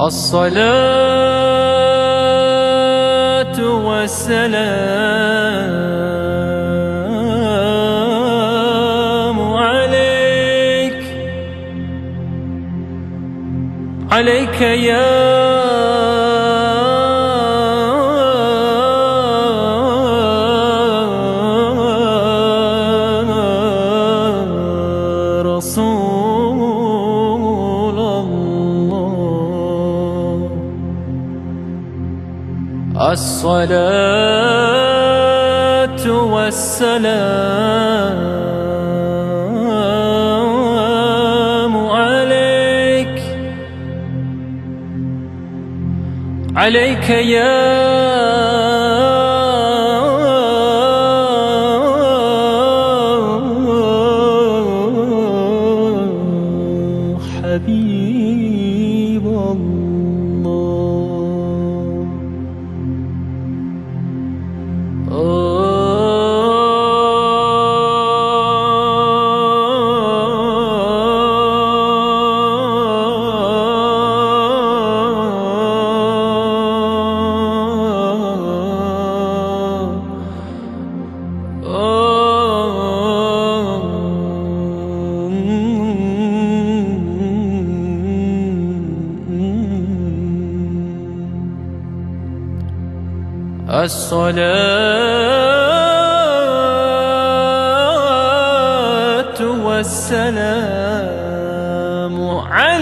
الصلاة والسلام عليك. عليك يا رسول الصلاة والسلام عليك. عليك يا حبيب. الصلاة والسلام عليك.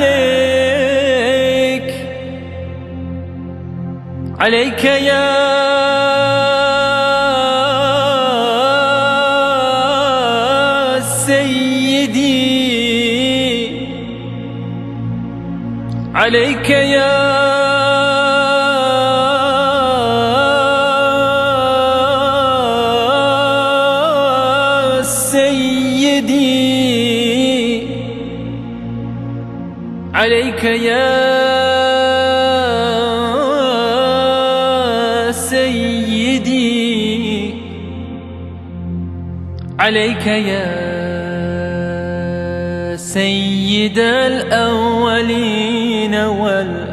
عليك يا سيدي. عليك يا عليك يا سيدي. عليك يا سيد الأولين والآخرين.